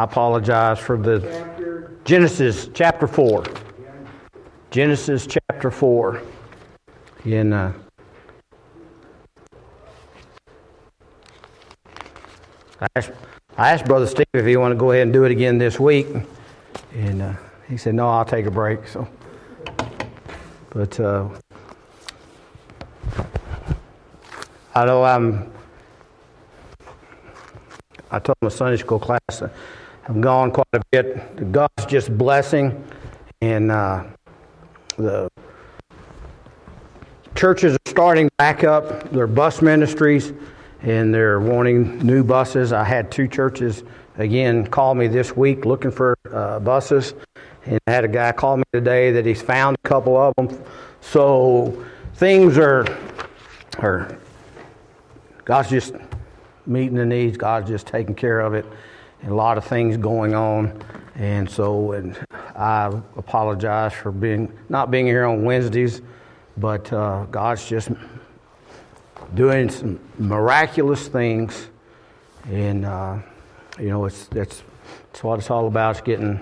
I apologize for the Genesis chapter 4. Genesis chapter 4. In uh, I asked, I asked Brother Steve if he wanted to go ahead and do it again this week, and uh, he said, "No, I'll take a break." So, but uh, I know I'm. I told my Sunday school class I've gone quite a bit. God's just blessing, and uh, the churches are starting back up their bus ministries and they're wanting new buses. I had two churches again call me this week looking for uh, buses, and I had a guy call me today that he's found a couple of them. So things are are God's just meeting the needs. God's just taking care of it. And a lot of things going on, and so and I apologize for being not being here on Wednesdays, but uh, God's just doing some miraculous things, and uh, you know it's that's that's what it's all about. It's getting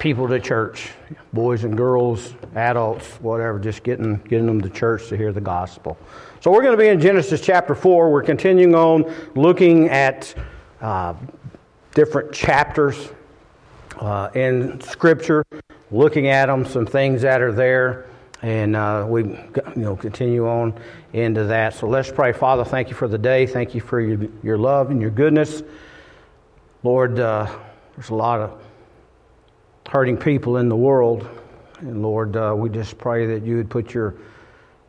people to church, boys and girls, adults, whatever, just getting getting them to church to hear the gospel. So we're going to be in Genesis chapter four. We're continuing on looking at uh, different chapters uh, in Scripture, looking at them, some things that are there and uh, we you know continue on into that. So let's pray. Father, thank you for the day. Thank you for your, your love and your goodness. Lord, uh, there's a lot of hurting people in the world, and Lord, uh, we just pray that you would put your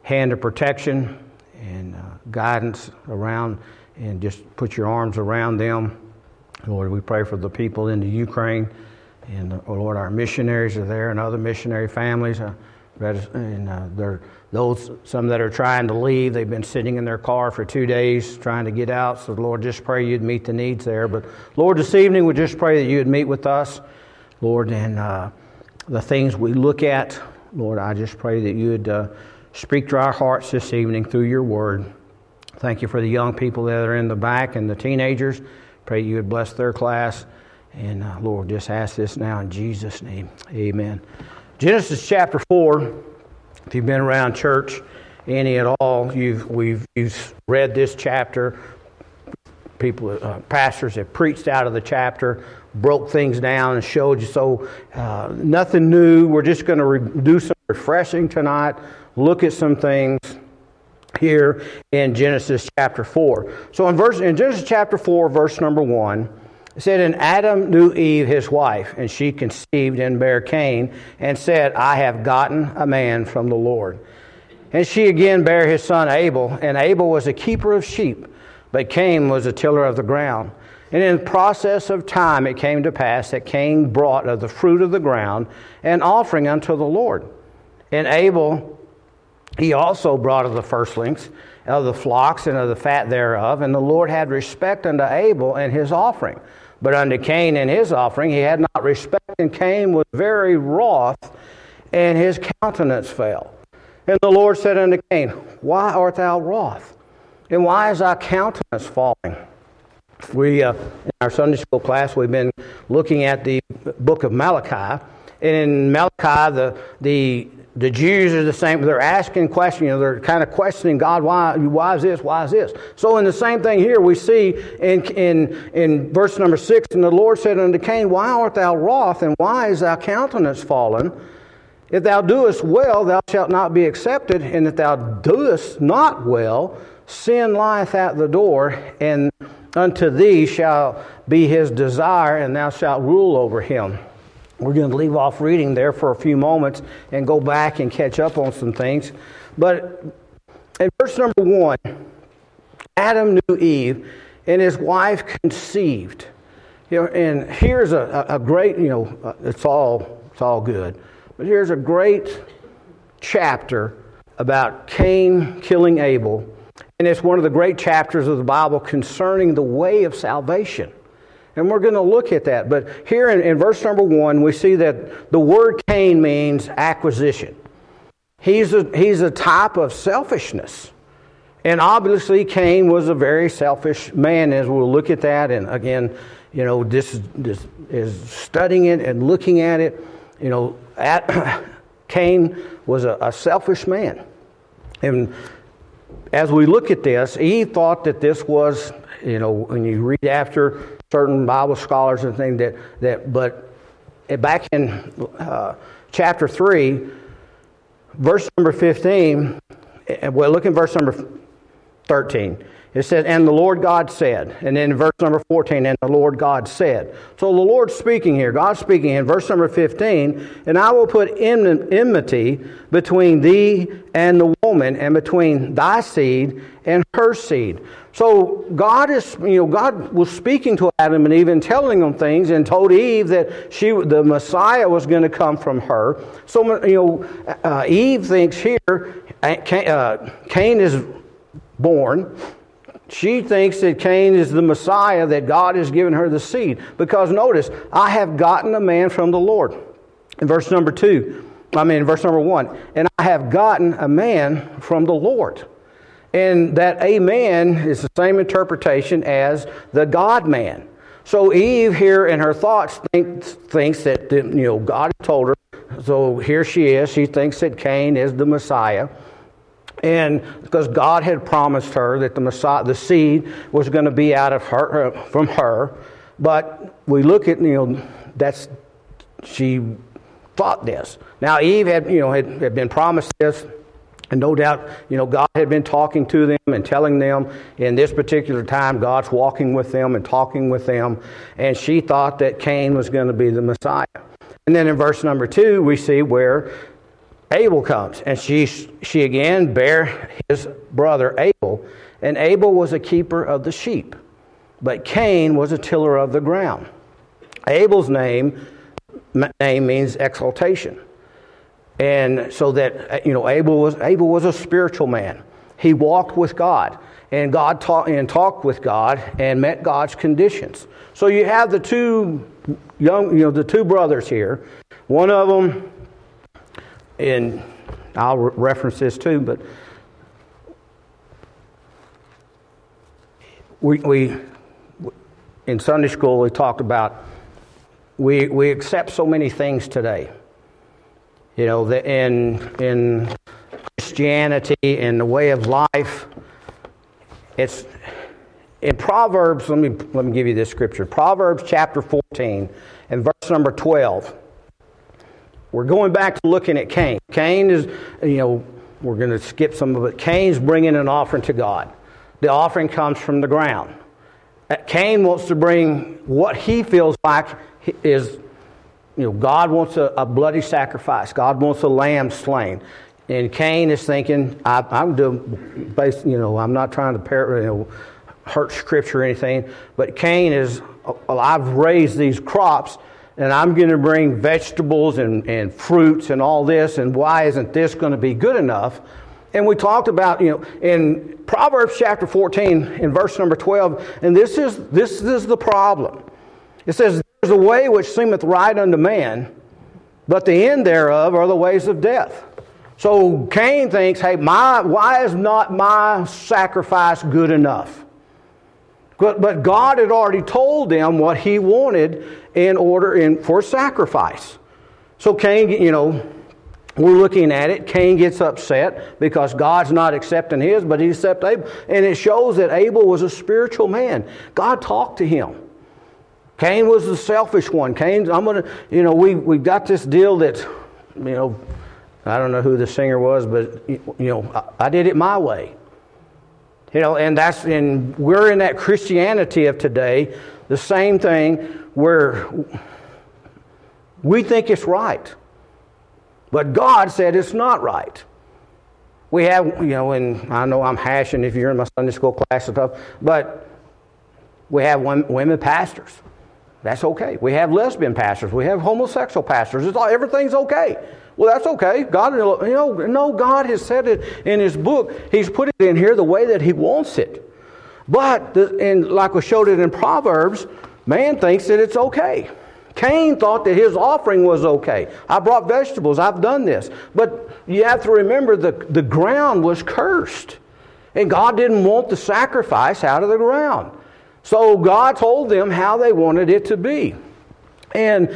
hand of protection and uh, guidance around, and just put your arms around them. Lord, we pray for the people in the Ukraine, and oh Lord, our missionaries are there, and other missionary families. Uh, and uh, there those some that are trying to leave. They've been sitting in their car for two days trying to get out. So Lord, just pray you'd meet the needs there. But Lord, this evening we just pray that you'd meet with us, Lord, and uh, the things we look at. Lord, I just pray that you'd uh, speak to our hearts this evening through your word. Thank you for the young people that are in the back and the teenagers. Pray you would bless their class. And uh, Lord, just ask this now in Jesus' name. Amen. Genesis chapter 4, if you've been around church any at all, you've, we've, you've read this chapter. People, uh, pastors have preached out of the chapter, broke things down, and showed you. So, uh, nothing new. We're just going to re- do some refreshing tonight, look at some things here in Genesis chapter 4. So, in, verse, in Genesis chapter 4, verse number 1, it said, And Adam knew Eve, his wife, and she conceived and bare Cain, and said, I have gotten a man from the Lord. And she again bare his son Abel, and Abel was a keeper of sheep, but Cain was a tiller of the ground. And in process of time it came to pass that Cain brought of the fruit of the ground an offering unto the Lord. And Abel he also brought of the firstlings of the flocks and of the fat thereof, and the Lord had respect unto Abel and his offering. But unto Cain and his offering he had not respect, and Cain was very wroth, and his countenance fell. And the Lord said unto Cain, Why art thou wroth? And why is thy countenance falling? We, uh, in our Sunday school class, we've been looking at the book of Malachi. In Malachi, the, the the Jews are the same. They're asking questions. You know, they're kind of questioning God. Why? Why is this? Why is this? So in the same thing here, we see in in in verse number six, and the Lord said unto Cain, Why art thou wroth, and why is thy countenance fallen? If thou doest well, thou shalt not be accepted, and if thou doest not well, sin lieth at the door, and unto thee shall be his desire, and thou shalt rule over him. We're going to leave off reading there for a few moments and go back and catch up on some things. But in verse number one, Adam knew Eve, and his wife conceived. You know, and here's a, a great, you know, uh, it's all it's all good, but here's a great chapter about Cain killing Abel, and it's one of the great chapters of the Bible concerning the way of salvation. And we're going to look at that. But here in, in, verse number one, we see that the word Cain means acquisition. He's a, he's a type of selfishness. And obviously, Cain was a very selfish man, as we'll look at that. And again, you know, this, this is studying it and looking at it. You know, at, Cain was a, a selfish man. And as we look at this, Eve thought that this was, you know, when you read after certain Bible scholars and things that, that but back in uh, chapter 3, verse number 15, eh, well, look in verse number 13. It says, and the Lord God said. And then verse number 14, and the Lord God said. So the Lord's speaking here. God's speaking in verse number 15, and I will put enmity between thee and the woman, and between thy seed and her seed. So God is, you know, God was speaking to Adam and Eve and telling them things, and told Eve that she, the Messiah, was going to come from her. So you know, uh, Eve thinks here, uh, Cain is born she thinks that Cain is the Messiah, that God has given her the seed. Because notice, I have gotten a man from the Lord. In verse number two, I mean, verse number one, and I have gotten a man from the Lord. And that a man is the same interpretation as the God man. So Eve here in her thoughts think, thinks that you know God told her. So here she is. She thinks that Cain is the Messiah. And because God had promised her that the Messiah, the seed was going to be out of her, from her. But we look at, you know, that's, she thought this. Now, Eve had, you know, had, had been promised this. And no doubt, you know, God had been talking to them and telling them in this particular time, God's walking with them and talking with them. And she thought that Cain was going to be the Messiah. And then in verse number two, we see where Abel comes, and she, she again bare his brother Abel, and Abel was a keeper of the sheep, but Cain was a tiller of the ground. Abel's name, name means exaltation. And so that, you know, Abel was, Abel was a spiritual man. He walked with God, and God taught and talked with God and met God's conditions. So you have the two young, you know, the two brothers here. One of them and I'll re- reference this too, but we, we in Sunday school we talked about we we accept so many things today. You know, the, in in Christianity and the way of life, it's in Proverbs. Let me let me give you this scripture. Proverbs chapter fourteen and verse number twelve. We're going back to looking at Cain. Cain is, you know, we're going to skip some of it. Cain's bringing an offering to God. The offering comes from the ground. Uh, Cain wants to bring what he feels like is, you know, God wants a, a bloody sacrifice. God wants a lamb slain. And Cain is thinking, I, am doing, based, you know, I'm not trying to par- you know, hurt scripture or anything, but Cain is, I've raised these crops and I'm going to bring vegetables and, and fruits and all this, and why isn't this going to be good enough? And we talked about, you know, in Proverbs chapter 14, in verse number 12, and this is, this is the problem. It says, There's a way which seemeth right unto man, but the end thereof are the ways of death. So Cain thinks, hey, my, why is not my sacrifice good enough? But, but God had already told them what he wanted in order in, for sacrifice. So Cain, you know, we're looking at it. Cain gets upset because God's not accepting his, but he accepts Abel. And it shows that Abel was a spiritual man. God talked to him. Cain was the selfish one. Cain, I'm going to, you know, we, we got this deal that, you know, I don't know who the singer was, but, you know, I, I did it my way. You know, and that's and we're in that Christianity of today, the same thing where we think it's right. But God said it's not right. We have, you know, and I know I'm hashing if you're in my Sunday school class and stuff, but we have women pastors. That's okay. We have lesbian pastors. We have homosexual pastors. It's all, everything's okay. Well, that's okay. God, you know, no, God has said it in His book. He's put it in here the way that He wants it. But, and like we showed it in Proverbs, man thinks that it's okay. Cain thought that his offering was okay. I brought vegetables. I've done this. But you have to remember the, the ground was cursed. And God didn't want the sacrifice out of the ground. So God told them how they wanted it to be. And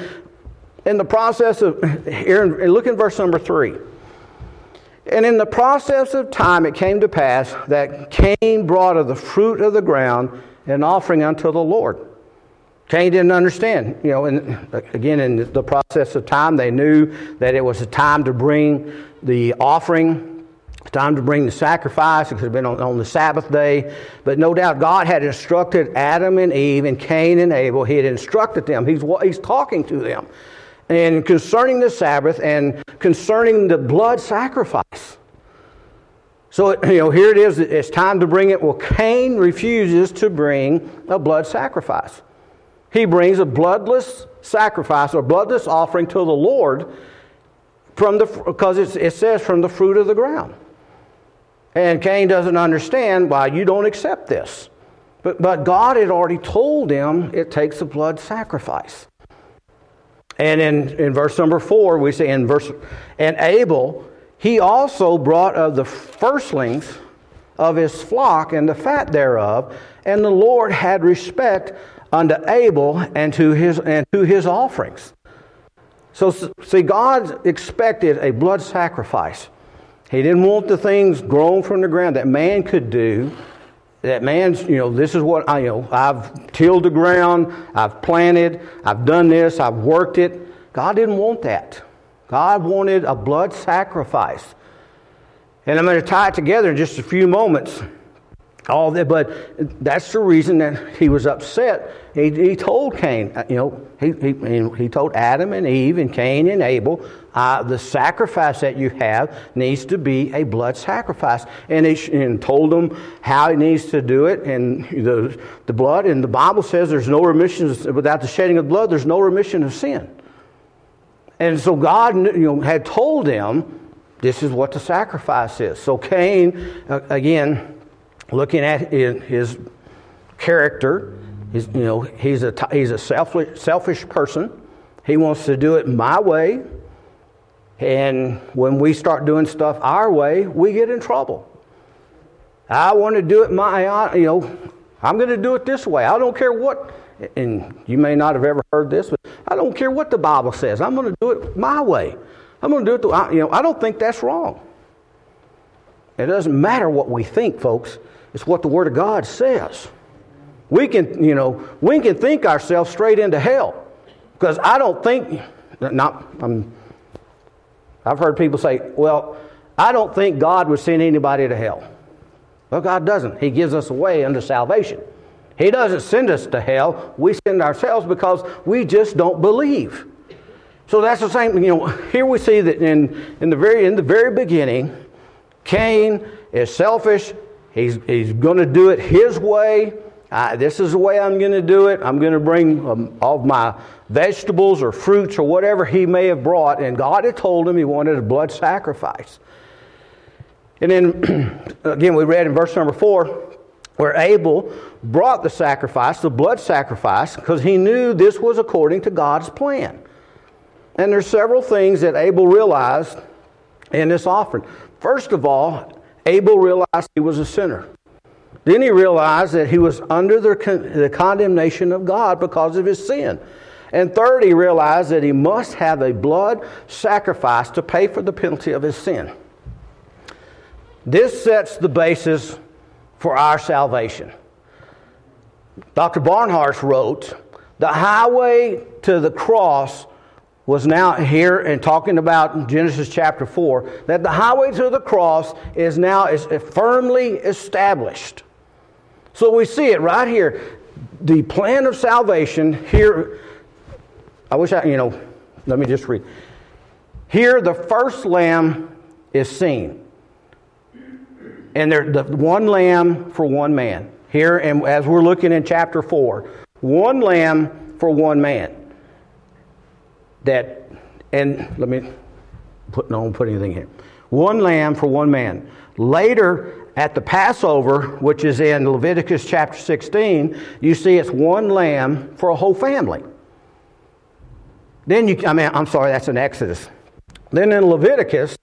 in the process of, here, look in verse number three. And in the process of time it came to pass that Cain brought of the fruit of the ground an offering unto the Lord. Cain didn't understand. You know, and again, in the process of time, they knew that it was a time to bring the offering, time to bring the sacrifice. It could have been on, on the Sabbath day. But no doubt God had instructed Adam and Eve and Cain and Abel. He had instructed them. He's, he's talking to them. And concerning the Sabbath and concerning the blood sacrifice. So, you know, here it is. It's time to bring it. Well, Cain refuses to bring a blood sacrifice. He brings a bloodless sacrifice or bloodless offering to the Lord from the, because it says from the fruit of the ground. And Cain doesn't understand why you don't accept this. But, but God had already told him it takes a blood sacrifice. And in, in verse number four, we say in verse, and Abel, he also brought of the firstlings of his flock and the fat thereof, and the Lord had respect unto Abel and to his, and to his offerings. So, see, God expected a blood sacrifice. He didn't want the things grown from the ground that man could do. That man's, you know, this is what I, you know, I've tilled the ground, I've planted, I've done this, I've worked it. God didn't want that. God wanted a blood sacrifice. And I'm going to tie it together in just a few moments all that, but that's the reason that he was upset. He, he told Cain, uh, you know, he, he, he told Adam and Eve and Cain and Abel, uh, the sacrifice that you have needs to be a blood sacrifice. And he and told them how he needs to do it and the, the blood. And the Bible says there's no remission, without the shedding of blood, there's no remission of sin. And so God you know, had told them this is what the sacrifice is. So Cain, uh, again, looking at his character, he's, you know, he's a, he's a selfish, selfish person. He wants to do it my way. And when we start doing stuff our way, we get in trouble. I want to do it my, you know, I'm going to do it this way. I don't care what, and you may not have ever heard this, but I don't care what the Bible says. I'm going to do it my way. I'm going to do it, the, you know, I don't think that's wrong. It doesn't matter what we think, folks. It's what the Word of God says. We can, you know, we can think ourselves straight into hell. Because I don't think, not, I'm, I've heard people say, well, I don't think God would send anybody to hell. Well, God doesn't. He gives us a way unto salvation. He doesn't send us to hell. We send ourselves because we just don't believe. So that's the same, you know, here we see that in, in, the, very, in the very beginning, Cain is selfish, He's, he's going to do it his way. Uh, this is the way I'm going to do it. I'm going to bring um, all my vegetables or fruits or whatever he may have brought. And God had told him he wanted a blood sacrifice. And then, again, we read in verse number four where Abel brought the sacrifice, the blood sacrifice, because he knew this was according to God's plan. And there's several things that Abel realized in this offering. First of all, Abel realized he was a sinner. Then he realized that he was under the, con- the condemnation of God because of his sin. And third, he realized that he must have a blood sacrifice to pay for the penalty of his sin. This sets the basis for our salvation. Dr. Barnhouse wrote, The highway to the cross was now here and talking about Genesis chapter 4 that the highway to the cross is now is firmly established. So we see it right here. The plan of salvation here I wish I you know let me just read. Here the first lamb is seen. And there the one lamb for one man. Here and as we're looking in chapter 4, one lamb for one man that, and let me put, no, put anything here. One lamb for one man. Later, at the Passover, which is in Leviticus chapter 16, you see it's one lamb for a whole family. Then you, I mean, I'm sorry, that's in Exodus. Then in Leviticus,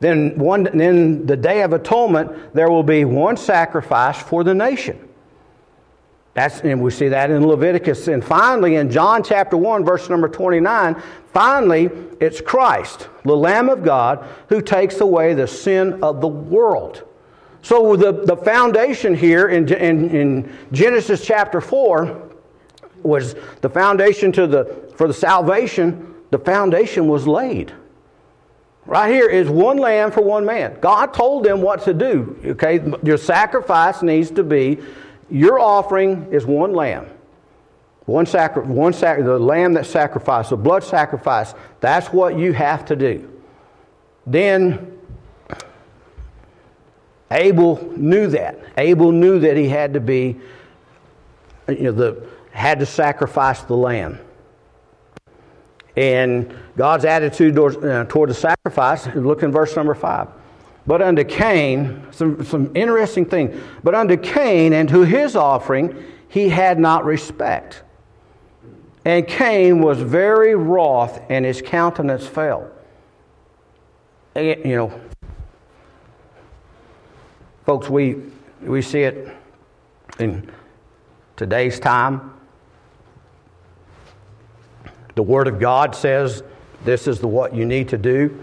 then one, then the Day of Atonement, there will be one sacrifice for the nation. That's, and we see that in Leviticus. And finally, in John chapter 1, verse number 29, finally, it's Christ, the Lamb of God, who takes away the sin of the world. So the, the foundation here in, in, in Genesis chapter 4 was the foundation to the, for the salvation, the foundation was laid. Right here is one lamb for one man. God told them what to do. Okay, your sacrifice needs to be your offering is one lamb. One sacri- one sac- the lamb that sacrificed, the blood sacrifice. That's what you have to do. Then Abel knew that. Abel knew that he had to be, you know, the had to sacrifice the lamb. And God's attitude toward, uh, toward the sacrifice, look in verse number five. But unto Cain, some, some interesting thing. But unto Cain and to his offering he had not respect. And Cain was very wroth, and his countenance fell. You know, folks, we, we see it in today's time. The Word of God says this is the, what you need to do,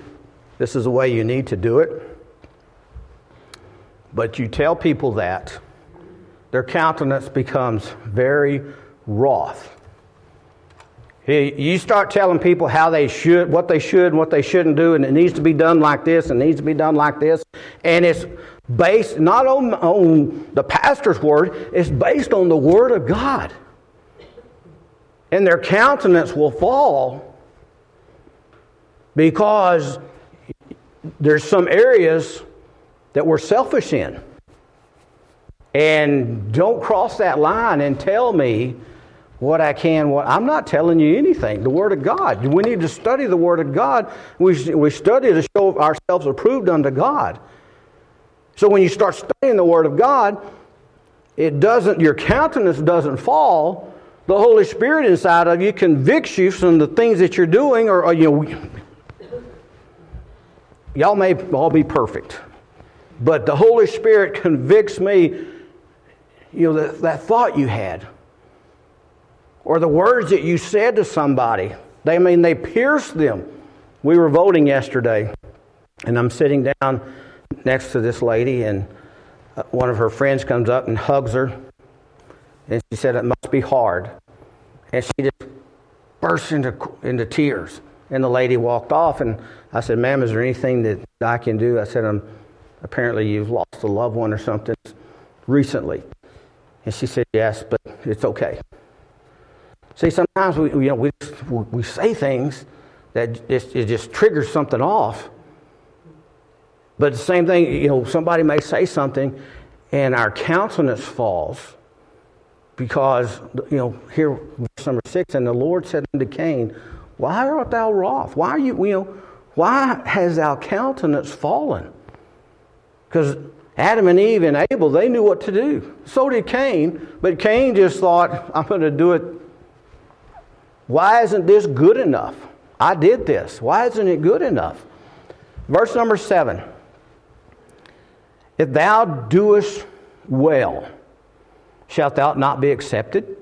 this is the way you need to do it. But you tell people that, their countenance becomes very wroth. You start telling people how they should, what they should and what they shouldn't do, and it needs to be done like this and needs to be done like this. And it's based not on, on the pastor's word, it's based on the word of God. And their countenance will fall because there's some areas that we're selfish in. And don't cross that line and tell me what I can, what I'm not telling you anything. The Word of God. We need to study the Word of God. We, we study to show ourselves approved unto God. So when you start studying the Word of God, it doesn't, your countenance doesn't fall. The Holy Spirit inside of you convicts you from the things that you're doing, or, or you know, y'all may all be perfect. But the Holy Spirit convicts me, you know, that, that thought you had, or the words that you said to somebody. They I mean they pierce them. We were voting yesterday, and I'm sitting down next to this lady, and uh, one of her friends comes up and hugs her, and she said it must be hard, and she just burst into into tears. And the lady walked off, and I said, "Ma'am, is there anything that I can do?" I said, "I'm." Apparently, you've lost a loved one or something recently. And she said, Yes, but it's okay. See, sometimes we, you know, we, we say things that just, it just triggers something off. But the same thing, you know, somebody may say something and our countenance falls because, you know, here, verse number six, and the Lord said unto Cain, Why art thou wroth? Why are you, you know, why has thou countenance fallen? Because Adam and Eve and Abel, they knew what to do. So did Cain, but Cain just thought, I'm going to do it. Why isn't this good enough? I did this. Why isn't it good enough? Verse number seven If thou doest well, shalt thou not be accepted?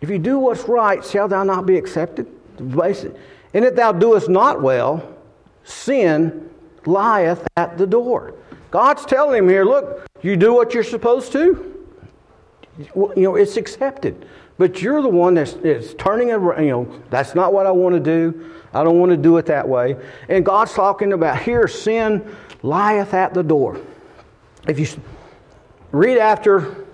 If you do what's right, shalt thou not be accepted? And if thou doest not well, sin lieth at the door. God's telling him here, look, you do what you're supposed to. You know, it's accepted. But you're the one that's, that's turning around. You know, that's not what I want to do. I don't want to do it that way. And God's talking about here, sin lieth at the door. If you read after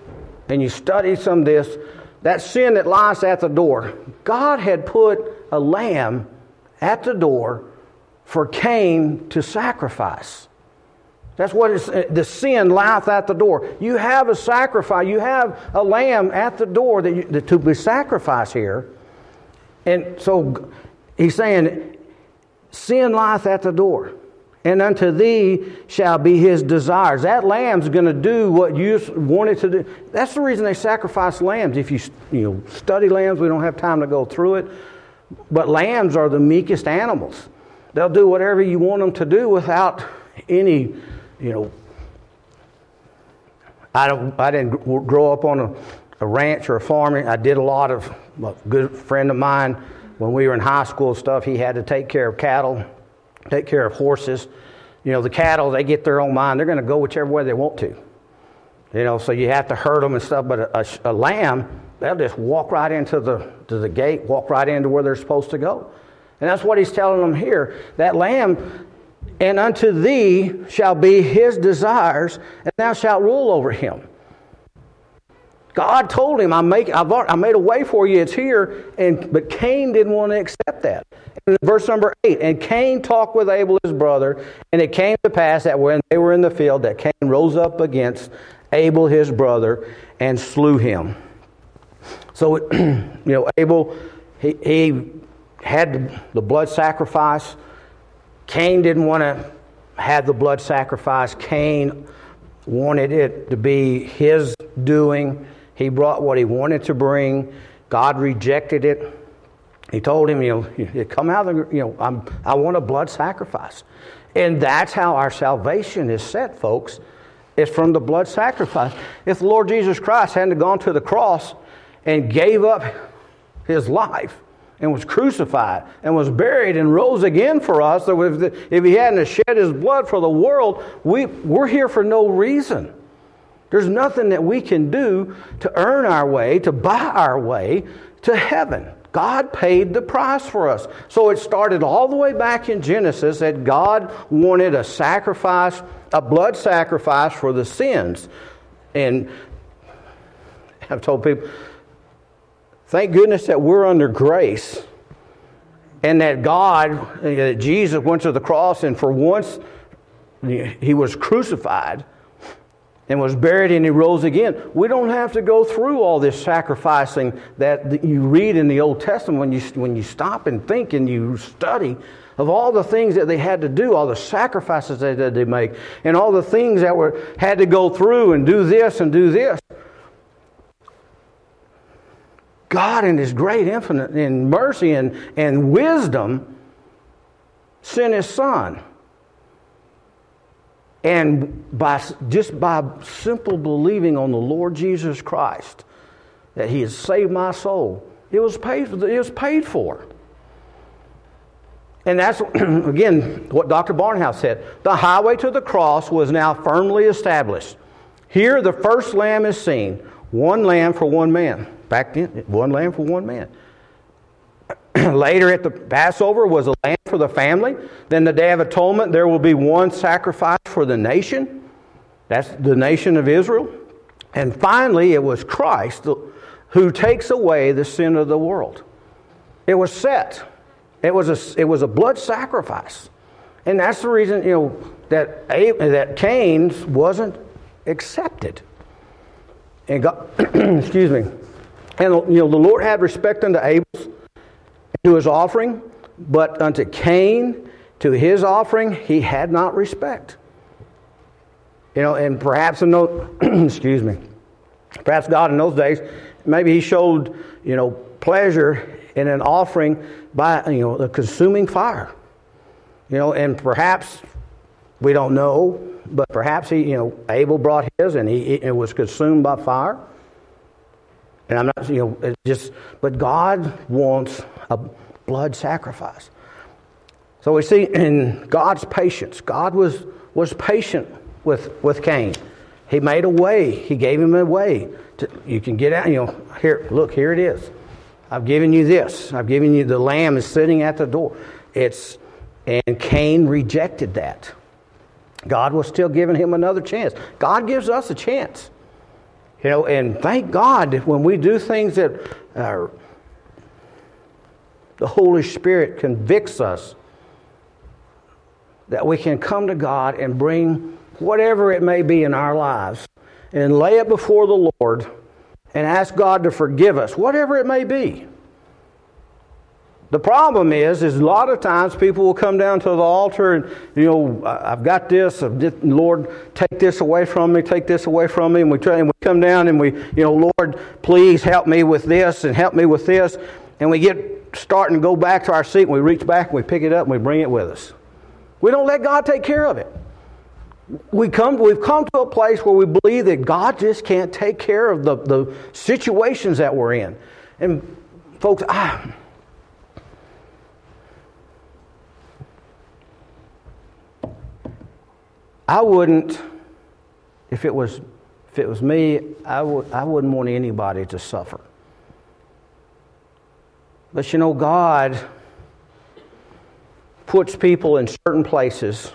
and you study some of this, that sin that lies at the door, God had put a lamb at the door for Cain to sacrifice. That's what it's, uh, the sin lieth at the door. You have a sacrifice. You have a lamb at the door that, you, that to be sacrificed here. And so he's saying, sin lieth at the door. And unto thee shall be his desires. That lamb's going to do what you wanted to do. That's the reason they sacrifice lambs. If you, you know, study lambs, we don't have time to go through it. But lambs are the meekest animals. They'll do whatever you want them to do without any you know, I, don't, I didn't grow up on a, a ranch or a farming. I did a lot of, a good friend of mine, when we were in high school stuff, he had to take care of cattle, take care of horses. You know, the cattle, they get their own mind. They're going to go whichever way they want to. You know, so you have to herd them and stuff. But a, a, a lamb, they'll just walk right into the, to the gate, walk right into where they're supposed to go. And that's what he's telling them here. That lamb, and unto thee shall be his desires, and thou shalt rule over him. God told him, I, make, I've, I made a way for you, it's here. And, but Cain didn't want to accept that. And verse number 8 And Cain talked with Abel his brother, and it came to pass that when they were in the field, that Cain rose up against Abel his brother and slew him. So, you know, Abel, he, he had the blood sacrifice. Cain didn't want to have the blood sacrifice. Cain wanted it to be his doing. He brought what he wanted to bring. God rejected it. He told him, you know, come out, of, the, you know, I'm, I want a blood sacrifice. And that's how our salvation is set, folks. It's from the blood sacrifice. If the Lord Jesus Christ hadn't gone to the cross and gave up his life and was crucified and was buried and rose again for us, if he hadn't shed his blood for the world, we, we're here for no reason. There's nothing that we can do to earn our way, to buy our way to heaven. God paid the price for us. So it started all the way back in Genesis that God wanted a sacrifice, a blood sacrifice for the sins. And I've told people, thank goodness that we're under grace and that God, that Jesus went to the cross and for once he was crucified and was buried and he rose again. We don't have to go through all this sacrificing that you read in the Old Testament when you, when you stop and think and you study of all the things that they had to do, all the sacrifices that they make, and all the things that were had to go through and do this and do this. God in his great infinite in mercy and, and wisdom sent his son and by, just by simple believing on the Lord Jesus Christ, that He has saved my soul, it was paid for. It was paid for. And that's, again, what Dr. Barnhouse said. The highway to the cross was now firmly established. Here, the first lamb is seen one lamb for one man. Back then, one lamb for one man. Later at the Passover was a lamb for the family. Then the Day of Atonement, there will be one sacrifice for the nation. That's the nation of Israel. And finally, it was Christ who takes away the sin of the world. It was set. It was a, it was a blood sacrifice. And that's the reason, you know, that, that Cain's wasn't accepted. And God, excuse me. And, you know, the Lord had respect unto Abel's to his offering, but unto Cain, to his offering, he had not respect. You know, and perhaps in those, excuse me, perhaps God in those days, maybe he showed, you know, pleasure in an offering by, you know, the consuming fire. You know, and perhaps, we don't know, but perhaps he, you know, Abel brought his and he, it was consumed by fire. And I'm not, you know, just, but God wants a blood sacrifice. So we see in God's patience, God was, was patient with, with Cain. He made a way, He gave him a way. To, you can get out, you know, here, look, here it is. I've given you this. I've given you the lamb is sitting at the door. It's, and Cain rejected that. God was still giving him another chance. God gives us a chance. You know, and thank God when we do things that are, the Holy Spirit convicts us that we can come to God and bring whatever it may be in our lives and lay it before the Lord and ask God to forgive us, whatever it may be. The problem is, is a lot of times people will come down to the altar and, you know, I've got this, Lord, take this away from me, take this away from me, and we try and we come down and we, you know, Lord, please help me with this and help me with this, and we get starting to go back to our seat and we reach back and we pick it up and we bring it with us. We don't let God take care of it. we come, we've come to a place where we believe that God just can't take care of the, the situations that we're in. And, folks, I. I wouldn't, if it was, if it was me, I, would, I wouldn't want anybody to suffer. But you know, God puts people in certain places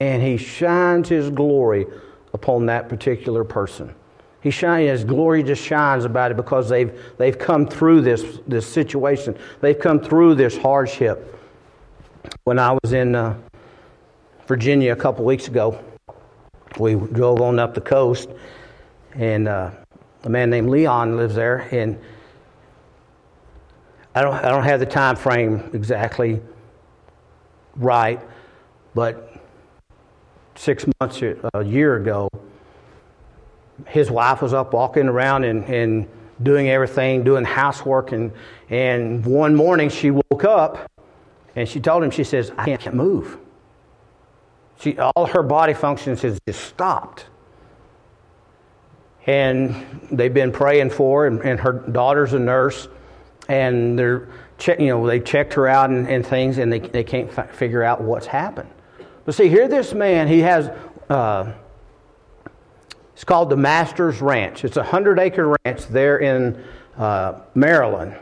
and he shines his glory upon that particular person. He shines, his glory just shines about it because they've, they've come through this, this situation. They've come through this hardship. When I was in uh, Virginia a couple weeks ago, we drove on up the coast, and uh, a man named Leon lives there, and I don't, I don't have the time frame exactly right, but six months, a year ago, his wife was up walking around and, and doing everything, doing housework. And, and one morning she woke up and she told him, she says, I can't move. She, all her body functions has just stopped. And they've been praying for her, and, and her daughter's a nurse, and they're you know, they checked her out and, and things, and they, they can't f- figure out what's happened. But see, here this man, he has, uh, it's called the Master's Ranch. It's a 100 acre ranch there in uh, Maryland.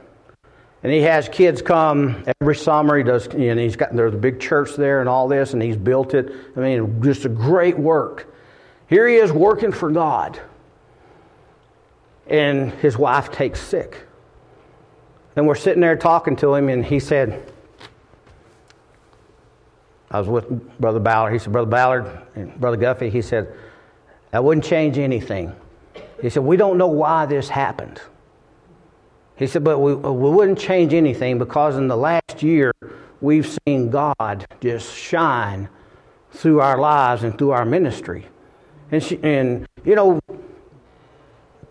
And he has kids come every summer. He does, know, he's got, there's a big church there and all this, and he's built it. I mean, just a great work. Here he is working for God. And his wife takes sick. And we're sitting there talking to him, and he said, I was with Brother Ballard. He said, Brother Ballard and Brother Guffey, he said, that wouldn't change anything. He said, We don't know why this happened. He said, But we, we wouldn't change anything because in the last year, we've seen God just shine through our lives and through our ministry. And, she, and you know,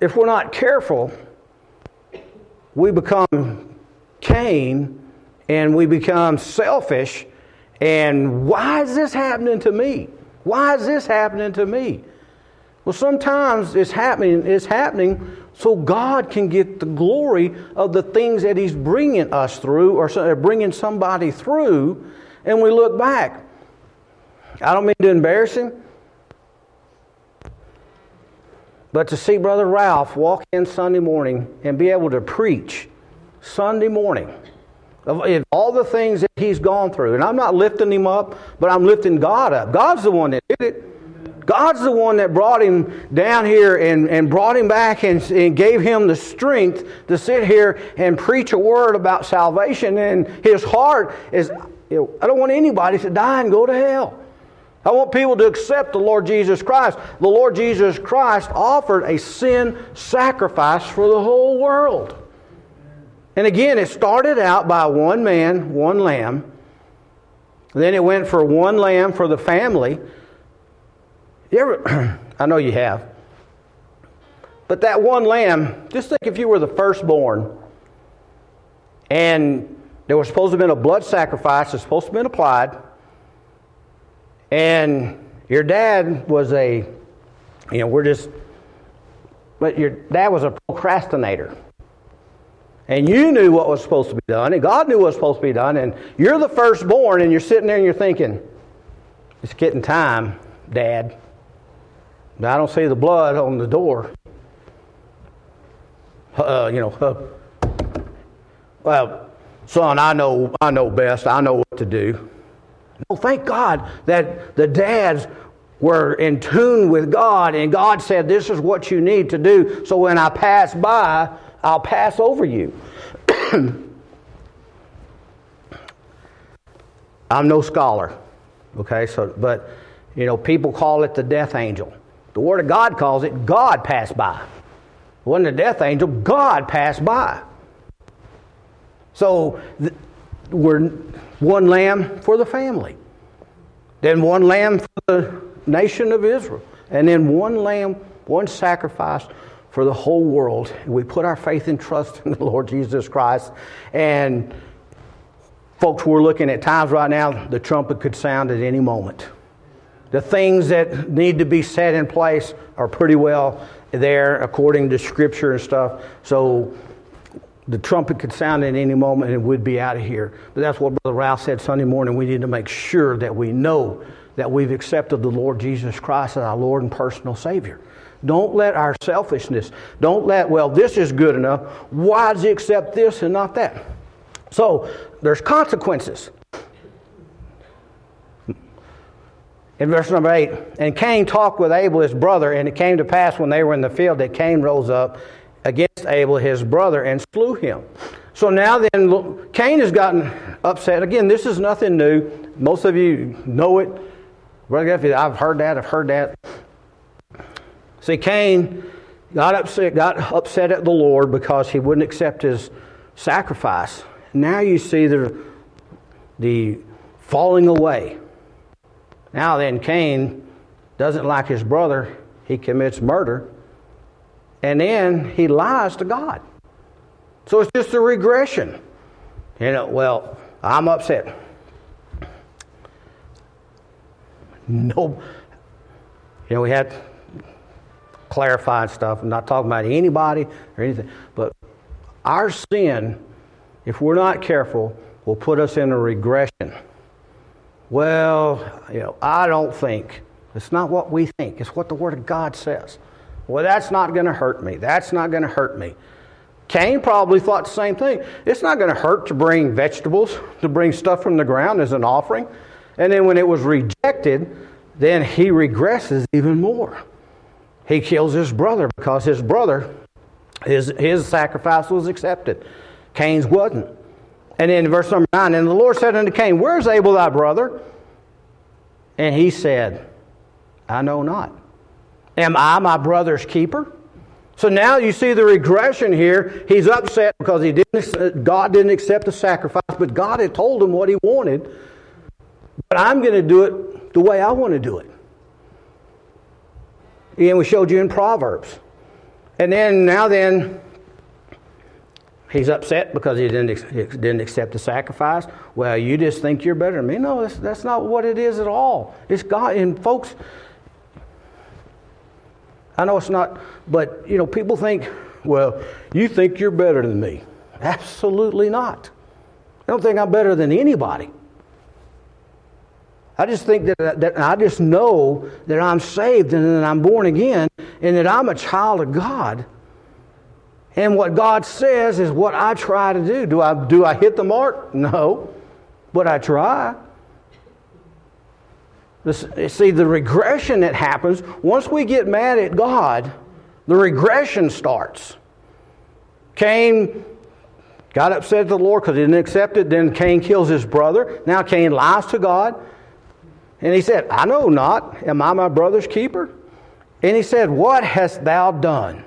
if we're not careful, we become Cain and we become selfish and why is this happening to me? Why is this happening to me? Well, sometimes it's happening, it's happening so God can get the glory of the things that He's bringing us through or bringing somebody through, and we look back. I don't mean to embarrass him, but to see Brother Ralph walk in Sunday morning and be able to preach Sunday morning of all the things that he's gone through. And I'm not lifting him up, but I'm lifting God up. God's the one that did it. God's the one that brought him down here and, and brought him back and, and gave him the strength to sit here and preach a word about salvation. And his heart is, I don't want anybody to die and go to hell. I want people to accept the Lord Jesus Christ. The Lord Jesus Christ offered a sin sacrifice for the whole world. And again, it started out by one man, one lamb. Then it went for one lamb for the family. You ever, I know you have. But that one lamb, just think if you were the firstborn and there was supposed to have been a blood sacrifice that's supposed to have been applied, and your dad was a, you know, we're just, but your dad was a procrastinator and you knew what was supposed to be done, and God knew what was supposed to be done, and you're the firstborn, and you're sitting there and you're thinking, it's getting time, Dad. I don't see the blood on the door. Uh, you know, uh, well, son, I know, I know best. I know what to do. No, thank God that the dads were in tune with God, and God said, This is what you need to do. So when I pass by, I'll pass over you. I'm no scholar, okay? So, but you know, people call it the death angel. The Word of God calls it God passed by. It wasn't a death angel, God passed by. So we're one lamb for the family, then one lamb for the nation of Israel, and then one lamb, one sacrifice for the whole world. We put our faith and trust in the Lord Jesus Christ. And Folks, we're looking at times right now, the trumpet could sound at any moment. The things that need to be set in place are pretty well there according to Scripture and stuff. So the trumpet could sound at any moment and we'd be out of here. But that's what Brother Ralph said Sunday morning. We need to make sure that we know that we've accepted the Lord Jesus Christ as our Lord and personal Savior. Don't let our selfishness, don't let, well, this is good enough. Why does he accept this and not that? So there's consequences. In verse number 8, and Cain talked with Abel his brother, and it came to pass when they were in the field that Cain rose up against Abel his brother and slew him. So now then, Cain has gotten upset. Again, this is nothing new. Most of you know it. Brother, I've heard that, I've heard that. See, Cain got upset, got upset at the Lord because he wouldn't accept his sacrifice. Now you see the, the falling away. Now then, Cain doesn't like his brother. He commits murder. And then he lies to God. So it's just a regression. You know, well, I'm upset. No. You know, we had clarified stuff. I'm not talking about anybody or anything. But our sin, if we're not careful, will put us in a regression. Well, you know, I don't think. It's not what we think, it's what the Word of God says. Well, that's not going to hurt me. That's not going to hurt me. Cain probably thought the same thing. It's not going to hurt to bring vegetables, to bring stuff from the ground as an offering. And then when it was rejected, then he regresses even more he kills his brother because his brother, his, his sacrifice was accepted. Cain's wasn't. And in verse number 9, and the Lord said unto Cain, Where's Abel thy brother? And he said, I know not. Am I my brother's keeper? So now you see the regression here. He's upset because he didn't, God didn't accept the sacrifice, but God had told him what he wanted. But I'm going to do it the way I want to do it. And we showed you in Proverbs. And then, now then, he's upset because he didn't, didn't accept the sacrifice. Well, you just think you're better than me. No, that's, that's not what it is at all. It's God. And folks, I know it's not, but, you know, people think, well, you think you're better than me. Absolutely not. I don't think I'm better than anybody. I just think that, that I just know that I'm saved and that I'm born again and that I'm a child of God. And what God says is what I try to do. Do I, do I hit the mark? No, but I try. This, see, the regression that happens, once we get mad at God, the regression starts. Cain got upset at the Lord because he didn't accept it. Then Cain kills his brother. Now Cain lies to God. And he said, I know not. Am I my brother's keeper? And he said, What hast thou done?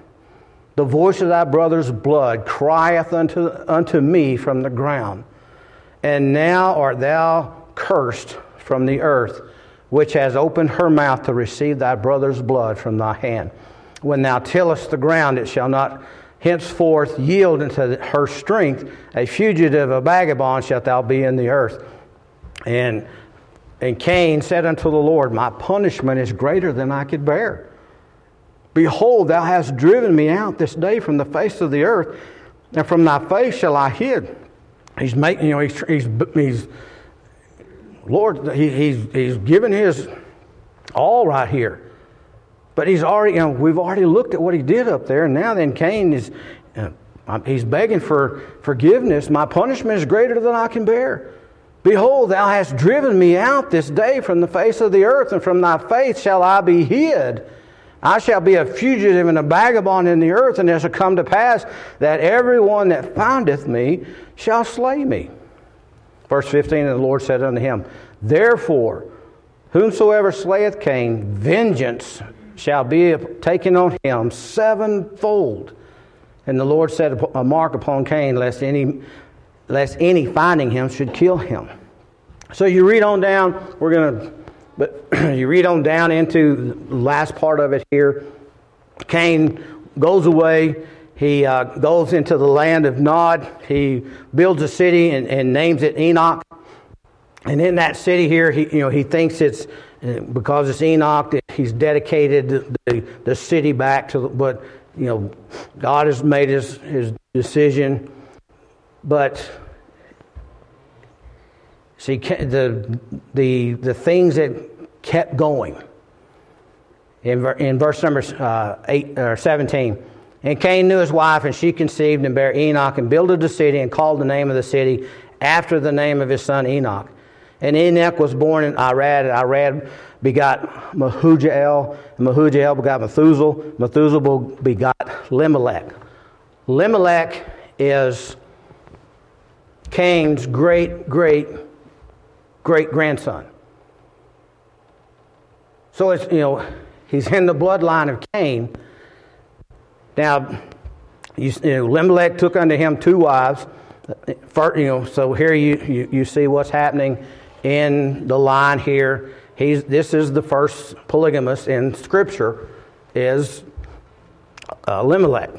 The voice of thy brother's blood crieth unto, unto me from the ground. And now art thou cursed from the earth, which has opened her mouth to receive thy brother's blood from thy hand. When thou tillest the ground, it shall not henceforth yield unto her strength. A fugitive, a vagabond shalt thou be in the earth. And and Cain said unto the Lord, My punishment is greater than I could bear. Behold, thou hast driven me out this day from the face of the earth, and from thy face shall I hid. He's making, you know, he's, he's, he's Lord, he, he's, he's given his all right here. But he's already, you know, we've already looked at what he did up there, and now then Cain is, uh, he's begging for forgiveness. My punishment is greater than I can bear. Behold, thou hast driven me out this day from the face of the earth, and from thy face shall I be hid. I shall be a fugitive and a vagabond in the earth, and it shall come to pass that everyone that findeth me shall slay me. Verse 15 And the Lord said unto him, Therefore, whomsoever slayeth Cain, vengeance shall be taken on him sevenfold. And the Lord set a mark upon Cain, lest any lest any finding him should kill him. So you read on down, we're going to, but you read on down into the last part of it here. Cain goes away. he uh, goes into the land of Nod. He builds a city and, and, names it Enoch. And in that city here, he, you know, he thinks it's because it's Enoch, that he's dedicated the, the city back to, but you know, God has made his, his decision. But see, the, the, the things that kept going in, in verse number uh, eight or 17. And Cain knew his wife, and she conceived and bare Enoch, and builded a city, and called the name of the city after the name of his son Enoch. And Enoch was born in Arad, and Arad begot Mehujael, and Mehujael begot Methuselah, Methuselah begot Limelech. Limelech is Cain's great, great, great grandson. So it's, you know, he's in the bloodline of Cain. Now, you, you know, Limelech took unto him two wives. You know, so here you, you, you see what's happening in the line here. He's, this is the first polygamist in Scripture, is uh, Elimelech.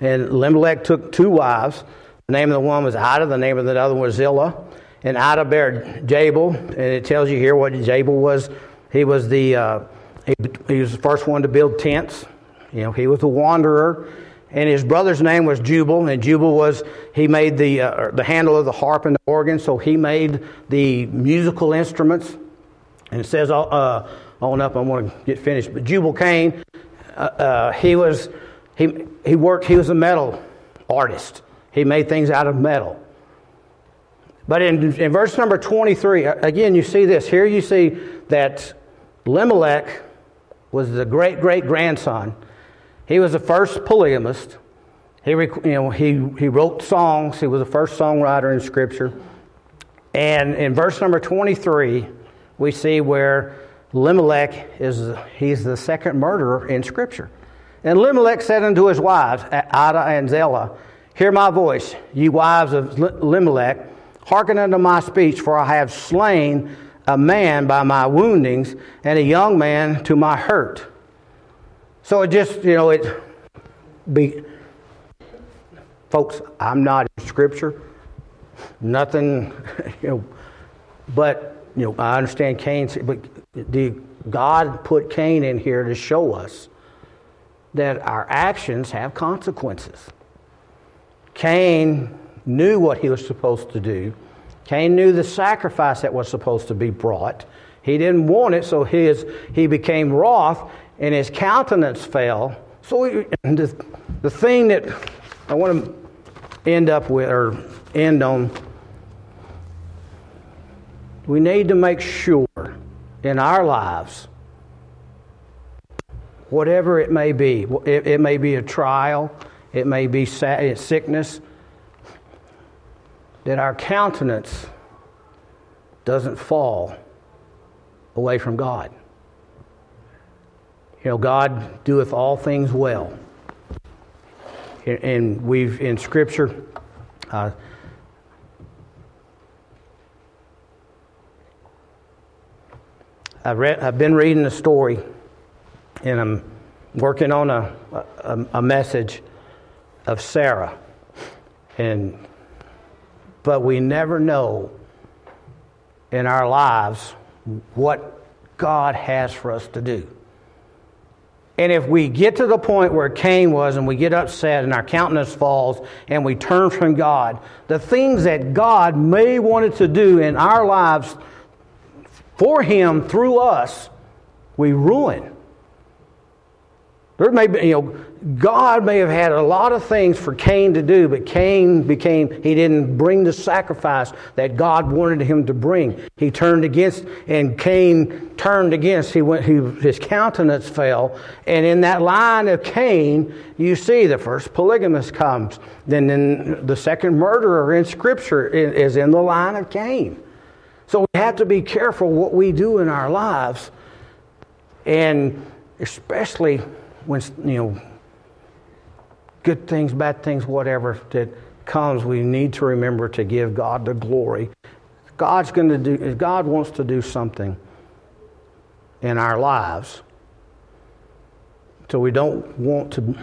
And Elimelech took two wives. The name of the one was Ida, the name of the other was Zillah. And Ida bare Jabal, and it tells you here what Jabal was. He was the uh, he, he was the first one to build tents. You know, he was a wanderer and his brother's name was Jubal, and Jubal was he made the uh, the handle of the harp and the organ, so he made the musical instruments. And it says uh, uh on up, I want to get finished, but Jubal Cain, uh, uh, he was he he worked. He was a metal artist. He made things out of metal. But in, in verse number 23, again, you see this. Here you see that Limelech was the great great grandson he was the first polygamist. He, you know, he, he wrote songs. He was the first songwriter in Scripture. And in verse number 23, we see where Limelech is he's the second murderer in Scripture. And Limelech said unto his wives, Ada and Zillah, Hear my voice, ye wives of Limelech, hearken unto my speech, for I have slain a man by my woundings, and a young man to my hurt. So it just, you know, it be, folks, I'm not in Scripture, nothing, you know, but, you know, I understand Cain, but the, God put Cain in here to show us that our actions have consequences. Cain knew what he was supposed to do. Cain knew the sacrifice that was supposed to be brought. He didn't want it, so his, he became wroth and his countenance fell. So the, the thing that I want to end up with or end on, we need to make sure in our lives, whatever it may be, it, it may be a trial, it may be sickness, that our countenance doesn't fall away from God. You know, God doeth all things well. And we've, in Scripture, uh, I've, read, I've been reading a story, and I'm working on a, a, a message of Sarah. And, but we never know in our lives what God has for us to do. And if we get to the point where Cain was and we get upset and our countenance falls and we turn from God, the things that God may wanted to do in our lives for Him through us, we ruin. There may be, you know, God may have had a lot of things for Cain to do, but Cain became, he didn't bring the sacrifice that God wanted him to bring. He turned against, and Cain turned against. He went, he, his countenance fell. And in that line of Cain, you see the first polygamist comes. Then, then the second murderer in Scripture is in the line of Cain. So we have to be careful what we do in our lives. And especially when, you know, good things, bad things, whatever that comes, we need to remember to give God the glory. God's going to do, if God wants to do something in our lives, so we don't want to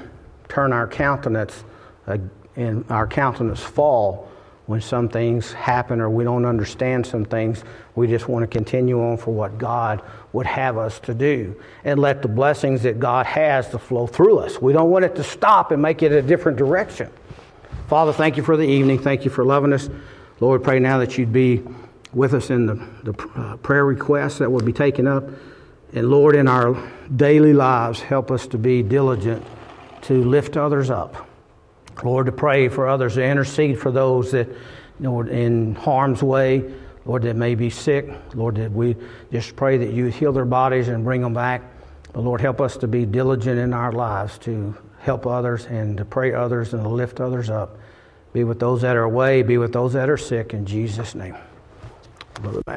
turn our countenance uh, and our countenance fall when some things happen or we don't understand some things. We just want to continue on for what God would have us to do and let the blessings that God has to flow through us. We don't want it to stop and make it a different direction. Father, thank you for the evening. Thank you for loving us. Lord, pray now that you'd be with us in the, the uh, prayer requests that will be taken up. And Lord, in our daily lives, help us to be diligent to lift others up. Lord, to pray for others, to intercede for those that you know in harm's way, Lord, that may be sick. Lord, that we just pray that you heal their bodies and bring them back. But Lord, help us to be diligent in our lives to help others and to pray others and to lift others up. Be with those that are away, be with those that are sick in Jesus' name. Brother Matt.